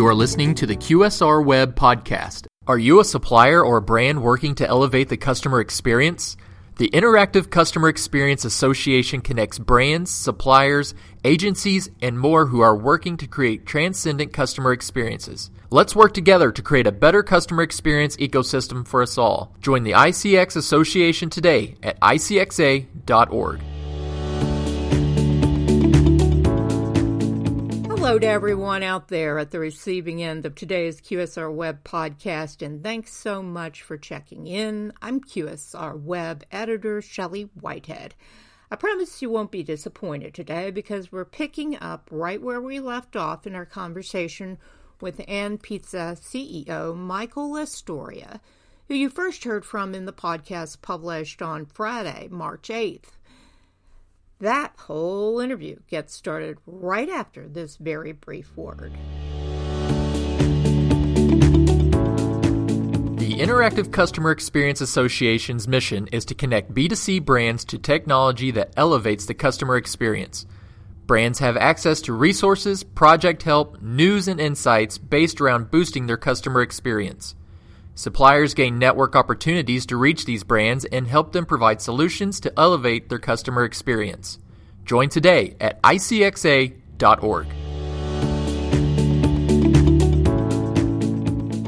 You are listening to the QSR Web Podcast. Are you a supplier or a brand working to elevate the customer experience? The Interactive Customer Experience Association connects brands, suppliers, agencies, and more who are working to create transcendent customer experiences. Let's work together to create a better customer experience ecosystem for us all. Join the ICX Association today at icxa.org. Hello to everyone out there at the receiving end of today's QSR Web podcast, and thanks so much for checking in. I'm QSR Web editor Shelley Whitehead. I promise you won't be disappointed today because we're picking up right where we left off in our conversation with And Pizza CEO Michael Lastoria, who you first heard from in the podcast published on Friday, March 8th. That whole interview gets started right after this very brief word. The Interactive Customer Experience Association's mission is to connect B2C brands to technology that elevates the customer experience. Brands have access to resources, project help, news, and insights based around boosting their customer experience. Suppliers gain network opportunities to reach these brands and help them provide solutions to elevate their customer experience. Join today at icxa.org.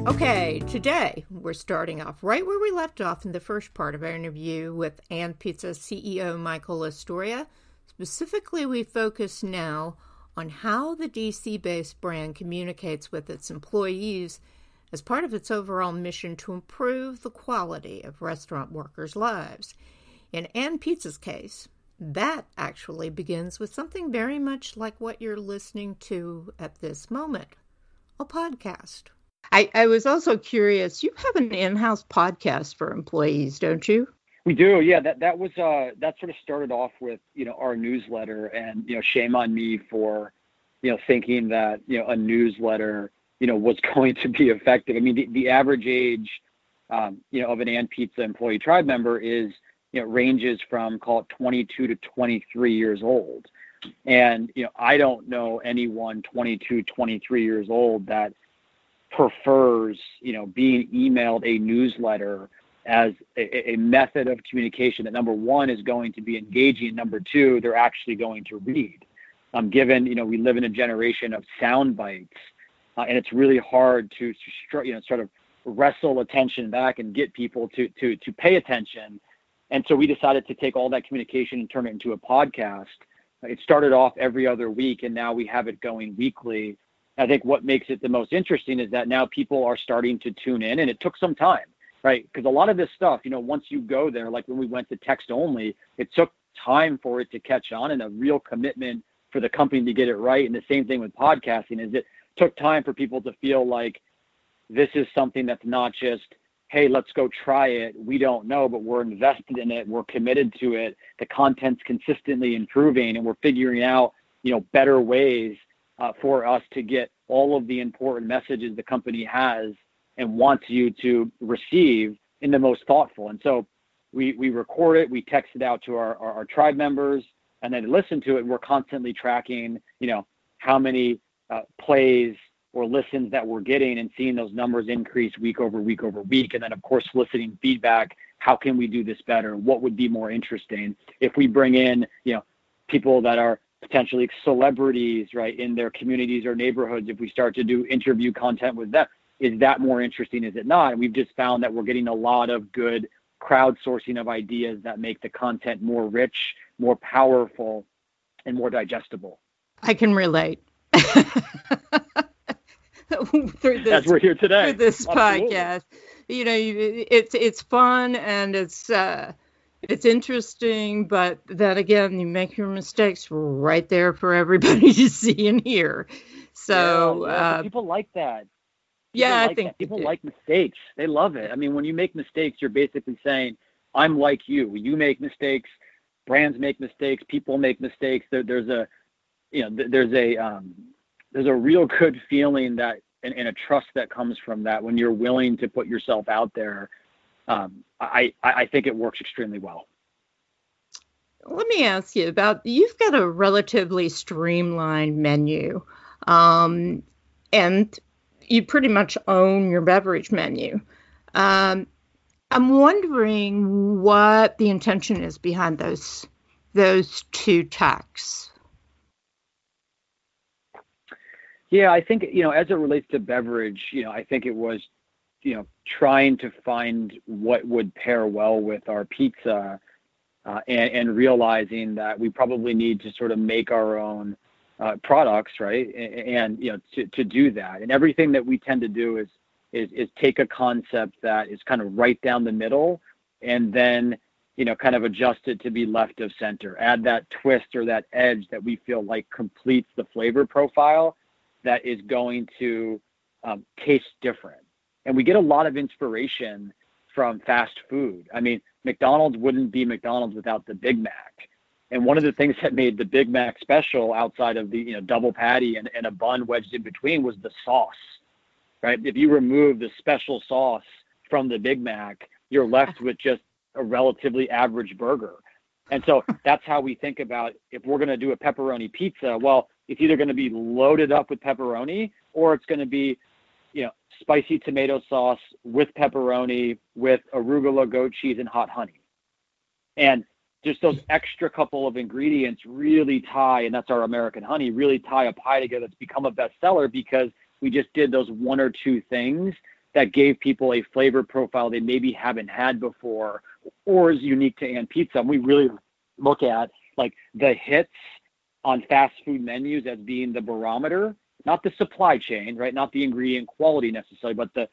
Okay, today we're starting off right where we left off in the first part of our interview with And Pizza CEO Michael Lastoria. Specifically, we focus now on how the DC based brand communicates with its employees as part of its overall mission to improve the quality of restaurant workers' lives. In And Pizza's case, that actually begins with something very much like what you're listening to at this moment a podcast. I, I was also curious, you have an in house podcast for employees, don't you? We do, yeah. That that was uh that sort of started off with you know our newsletter, and you know shame on me for you know thinking that you know a newsletter you know was going to be effective. I mean, the, the average age, um, you know, of an And Pizza employee tribe member is you know ranges from call it 22 to 23 years old, and you know I don't know anyone 22, 23 years old that prefers you know being emailed a newsletter as a, a, method of communication that number one is going to be engaging number two they're actually going to read um, given you know we live in a generation of sound bites uh, and it's really hard to, to you know sort of wrestle attention back and get people to to to pay attention. And so we decided to take all that communication and turn it into a podcast. It started off every other week, and now we have it going weekly. I think what makes it the most interesting is that now people are starting to tune in, and it took some time, right? Because a lot of this stuff, you know, once you go there, like when we went to text only, it took time for it to catch on and a real commitment for the company to get it right. And the same thing with podcasting is it took time for people to feel like this is something that's not just hey let's go try it. We don't know but we're invested in it. We're committed to it. The content's consistently improving and we're figuring out you know better ways uh, for us to get all of the important messages the company has and wants you to receive in the most thoughtful. And so we we record it we text it out to our, our, our tribe members and then listen to it. We're constantly tracking you know how many uh, plays or listens that we're getting and seeing those numbers increase week over week over week. And then, of course, soliciting feedback. How can we do this better? What would be more interesting if we bring in, you know, people that are potentially celebrities, right, in their communities or neighborhoods? If we start to do interview content with them, is that more interesting? Is it not? And we've just found that we're getting a lot of good crowdsourcing of ideas that make the content more rich, more powerful, and more digestible. I can relate. through this, As we're here today. Through this Absolutely. podcast, you know, it's it's fun and it's uh, it's interesting, but that again, you make your mistakes right there for everybody to see and hear. So yeah, yeah, uh, people like that. People yeah, like I think people like mistakes. They love it. I mean, when you make mistakes, you're basically saying, "I'm like you. You make mistakes. Brands make mistakes. People make mistakes. There, there's a you know, th- there's a um, there's a real good feeling that and, and, a trust that comes from that when you're willing to put yourself out there. Um, I, I think it works extremely well. Let me ask you about you've got a relatively streamlined menu, um, and you pretty much own your beverage menu. Um, I'm wondering what the intention is behind those those two texts. Yeah, I think you know, as it relates to beverage, you know, I think it was, you know, trying to find what would pair well with our pizza, uh, and, and realizing that we probably need to sort of make our own uh, products, right? And, and, you know, to, to do that, and everything that we tend to do is is is take a concept that is kind of right down the middle, and then you know, kind of adjust it to be left of center. Add that twist or that edge that we feel like completes the flavor profile that is going to um, taste different. And we get a lot of inspiration from fast food. I mean, McDonald's wouldn't be McDonald's without the Big Mac. And one of the things that made the Big Mac special outside of the you know double patty and, and a bun wedged in between was the sauce. Right? If you remove the special sauce from the Big Mac, you're left with just a relatively average burger. And so that's how we think about if we're going to do a pepperoni pizza, well, it's either going to be loaded up with pepperoni or it's going to be, you know, spicy tomato sauce with pepperoni with arugula, goat cheese, and hot honey. And just those extra couple of ingredients really tie, and that's our American honey, really tie a pie together that's become a bestseller because we just did those one or two things that gave people a flavor profile they maybe haven't had before or is unique to And pizza. And we really look at like the hits on fast food menus as being the barometer, not the supply chain, right? Not the ingredient quality necessarily, but the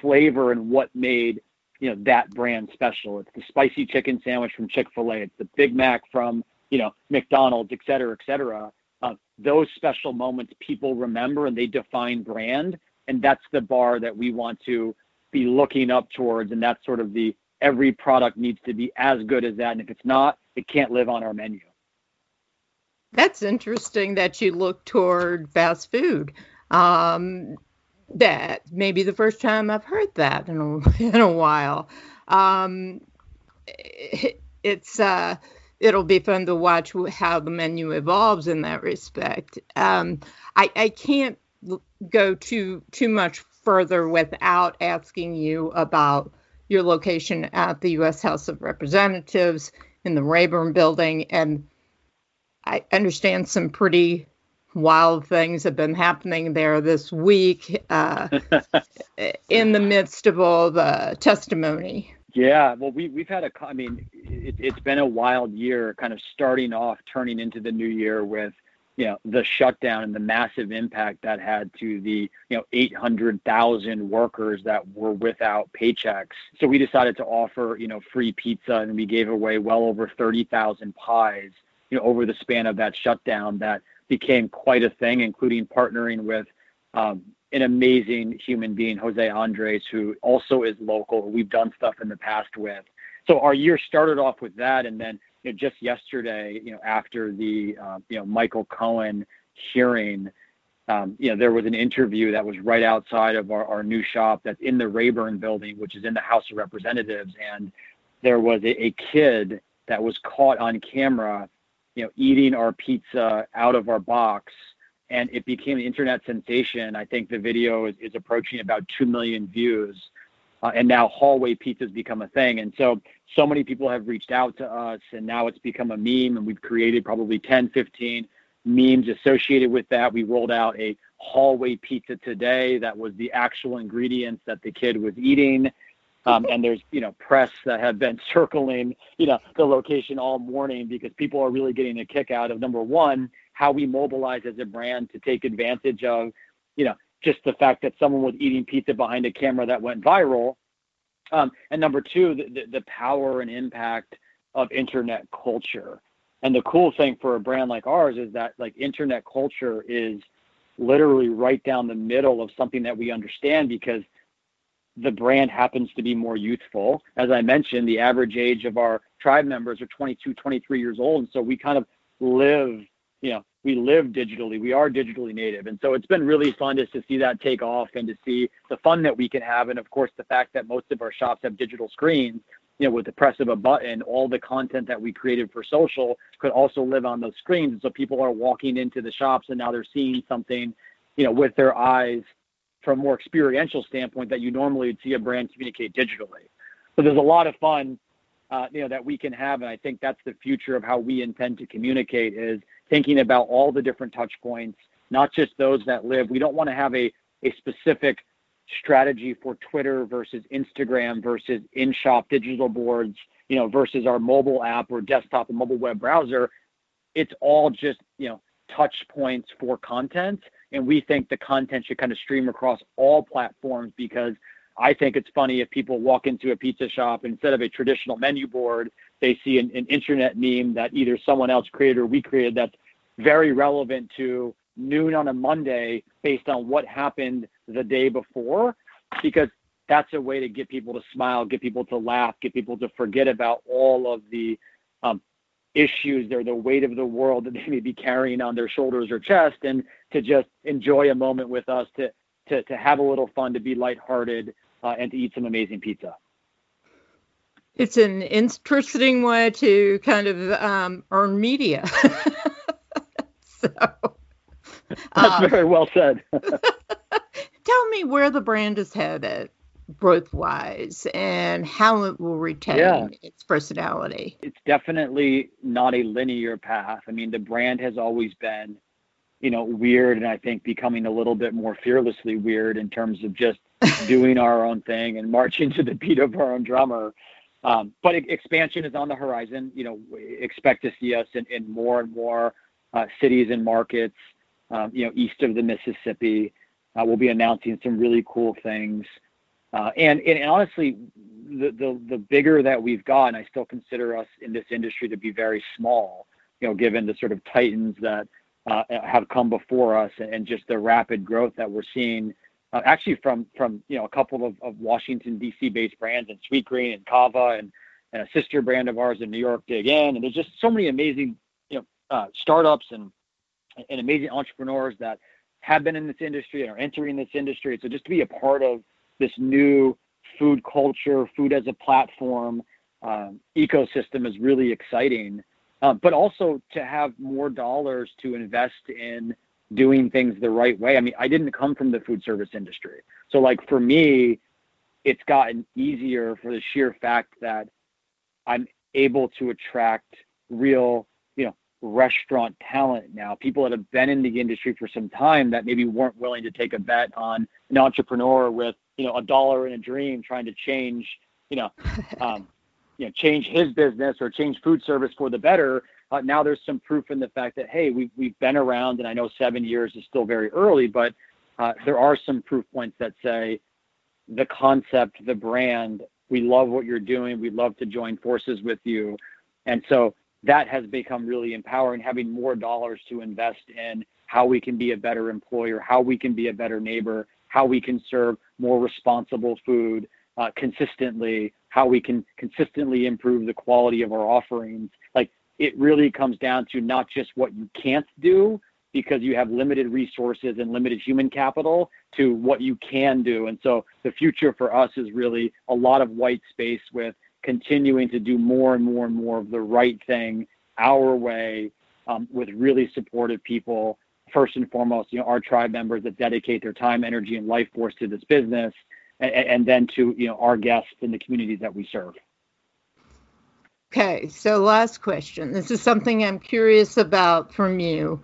flavor and what made you know that brand special. It's the spicy chicken sandwich from Chick Fil A. It's the Big Mac from you know McDonald's, et cetera, et cetera. Uh, those special moments people remember and they define brand, and that's the bar that we want to be looking up towards, and that's sort of the every product needs to be as good as that, and if it's not, it can't live on our menu. That's interesting that you look toward fast food. Um, that may be the first time I've heard that in a, in a while. Um, it, it's uh, it'll be fun to watch how the menu evolves in that respect. Um, I, I can't go too too much further without asking you about your location at the U.S. House of Representatives in the Rayburn Building and I understand some pretty wild things have been happening there this week uh, in the midst of all the testimony. Yeah, well, we we've had a. I mean, it, it's been a wild year, kind of starting off, turning into the new year with you know the shutdown and the massive impact that had to the you know 800,000 workers that were without paychecks. So we decided to offer you know free pizza and we gave away well over 30,000 pies you know, over the span of that shutdown that became quite a thing, including partnering with um, an amazing human being, Jose Andres, who also is local. We've done stuff in the past with. So our year started off with that, and then you know, just yesterday, you know, after the uh, you know Michael Cohen hearing, um, you know, there was an interview that was right outside of our, our new shop that's in the Rayburn building, which is in the House of Representatives, and there was a, a kid that was caught on camera you know, eating our pizza out of our box. And it became an internet sensation. I think the video is, is approaching about 2 million views. Uh, and now hallway pizzas become a thing. And so, so many people have reached out to us, and now it's become a meme. And we've created probably 10, 15 memes associated with that. We rolled out a hallway pizza today that was the actual ingredients that the kid was eating. Um, and there's you know press that have been circling you know the location all morning because people are really getting a kick out of number one how we mobilize as a brand to take advantage of you know just the fact that someone was eating pizza behind a camera that went viral. Um, and number two the, the, the power and impact of internet culture. And the cool thing for a brand like ours is that like internet culture is literally right down the middle of something that we understand because the brand happens to be more youthful. As I mentioned, the average age of our tribe members are 22, 23 years old. And so we kind of live, you know, we live digitally. We are digitally native. And so it's been really fun just to see that take off and to see the fun that we can have. And of course, the fact that most of our shops have digital screens, you know, with the press of a button, all the content that we created for social could also live on those screens. And so people are walking into the shops and now they're seeing something, you know, with their eyes from a more experiential standpoint that you normally would see a brand communicate digitally. So there's a lot of fun, uh, you know, that we can have, and I think that's the future of how we intend to communicate is thinking about all the different touch points, not just those that live. We don't want to have a a specific strategy for Twitter versus Instagram versus in-shop digital boards, you know, versus our mobile app or desktop and mobile web browser. It's all just, you know, touch points for content. And we think the content should kind of stream across all platforms because I think it's funny if people walk into a pizza shop instead of a traditional menu board, they see an, an internet meme that either someone else created or we created that's very relevant to noon on a Monday based on what happened the day before, because that's a way to get people to smile, get people to laugh, get people to forget about all of the um, issues or the weight of the world that they may be carrying on their shoulders or chest, and to just enjoy a moment with us, to to to have a little fun, to be lighthearted, uh, and to eat some amazing pizza. It's an interesting way to kind of um, earn media. so, that's um, very well said. tell me where the brand is headed growth wise and how it will retain yeah. its personality. It's definitely not a linear path. I mean, the brand has always been, you know, weird and I think becoming a little bit more fearlessly weird in terms of just doing our own thing and marching to the beat of our own drummer. Um, but expansion is on the horizon. You know, expect to see us in, in more and more uh, cities and markets, um, you know, east of the Mississippi. Uh, we'll be announcing some really cool things. Uh, and, and honestly, the, the, the bigger that we've gotten, I still consider us in this industry to be very small, you know, given the sort of titans that uh, have come before us and just the rapid growth that we're seeing uh, actually from, from, you know, a couple of, of Washington, D.C. based brands and Sweetgreen and Cava and, and a sister brand of ours in New York, Dig Inn. And there's just so many amazing, you know, uh, startups and, and amazing entrepreneurs that have been in this industry and are entering this industry. So just to be a part of this new food culture, food as a platform um, ecosystem is really exciting. Uh, but also to have more dollars to invest in doing things the right way. I mean, I didn't come from the food service industry. So, like, for me, it's gotten easier for the sheer fact that I'm able to attract real you know, restaurant talent now, people that have been in the industry for some time that maybe weren't willing to take a bet on an entrepreneur with, you know, a dollar and a dream trying to change, you know, um, you know, change his business or change food service for the better. Uh, now there's some proof in the fact that, hey, we've, we've been around and I know seven years is still very early, but uh, there are some proof points that say the concept, the brand, we love what you're doing. We'd love to join forces with you. And so that has become really empowering, having more dollars to invest in how we can be a better employer, how we can be a better neighbor, how we can serve more responsible food uh, consistently, how we can consistently improve the quality of our offerings. Like it really comes down to not just what you can't do because you have limited resources and limited human capital to what you can do. And so the future for us is really a lot of white space with continuing to do more and more and more of the right thing our way um, with really supportive people. First and foremost, you know, our tribe members that dedicate their time, energy, and life force to this business, and, and then to you know our guests and the communities that we serve. Okay, so last question. This is something I'm curious about from you.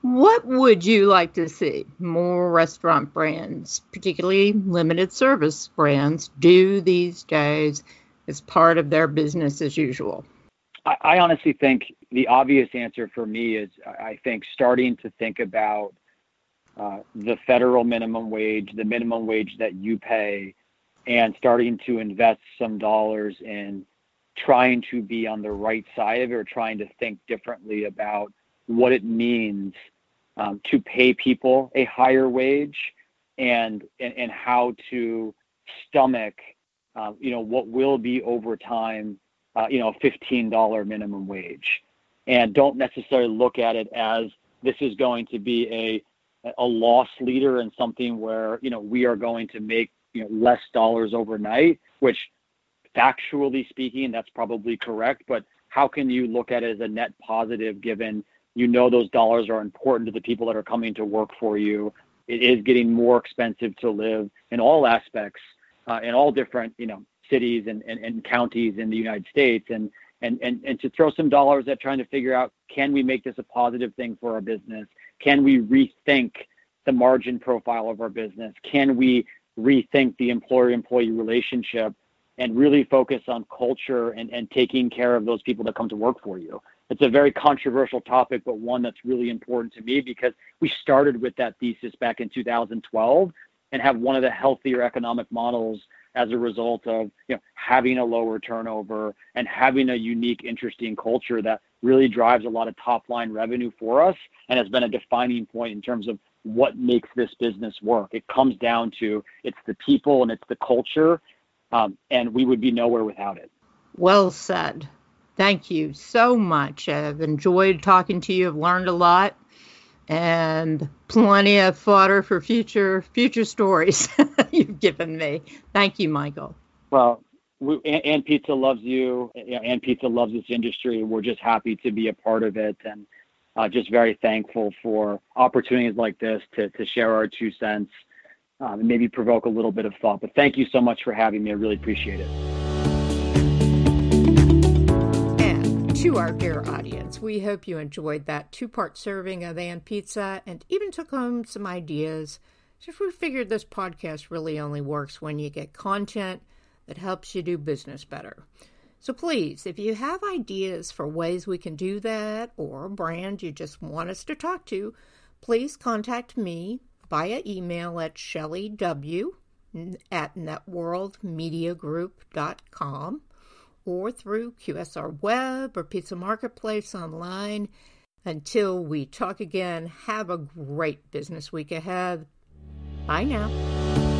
What would you like to see more restaurant brands, particularly limited service brands, do these days as part of their business as usual? I, I honestly think the obvious answer for me is I think starting to think about uh, the federal minimum wage, the minimum wage that you pay, and starting to invest some dollars in trying to be on the right side of it or trying to think differently about what it means um, to pay people a higher wage and, and, and how to stomach uh, you know, what will be over time, uh, you know, a $15 minimum wage. And don't necessarily look at it as this is going to be a a loss leader and something where you know we are going to make you know less dollars overnight which factually speaking that's probably correct but how can you look at it as a net positive given you know those dollars are important to the people that are coming to work for you it is getting more expensive to live in all aspects, uh, in all different, you know, cities and, and, and counties in the United States. And, and, and, and to throw some dollars at trying to figure out, can we make this a positive thing for our business? Can we rethink the margin profile of our business? Can we rethink the employer-employee relationship and really focus on culture and, and taking care of those people that come to work for you? It's a very controversial topic, but one that's really important to me because we started with that thesis back in 2012 and have one of the healthier economic models as a result of you know having a lower turnover and having a unique, interesting culture that really drives a lot of top line revenue for us and has been a defining point in terms of what makes this business work. It comes down to it's the people and it's the culture, um, and we would be nowhere without it. Well said. Thank you so much. I've enjoyed talking to you. I've learned a lot and plenty of fodder for future future stories you've given me. Thank you, Michael. Well, we, and Pizza loves you, and Pizza loves this industry. We're just happy to be a part of it, and uh, just very thankful for opportunities like this to to share our two cents um, and maybe provoke a little bit of thought. But thank you so much for having me. I really appreciate it. To our dear audience. We hope you enjoyed that two part serving of And Pizza and even took home some ideas. Just we figured this podcast really only works when you get content that helps you do business better. So please, if you have ideas for ways we can do that or a brand you just want us to talk to, please contact me via email at shellyw at networldmediagroup.com or through QSR Web or Pizza Marketplace online. Until we talk again, have a great business week ahead. Bye now.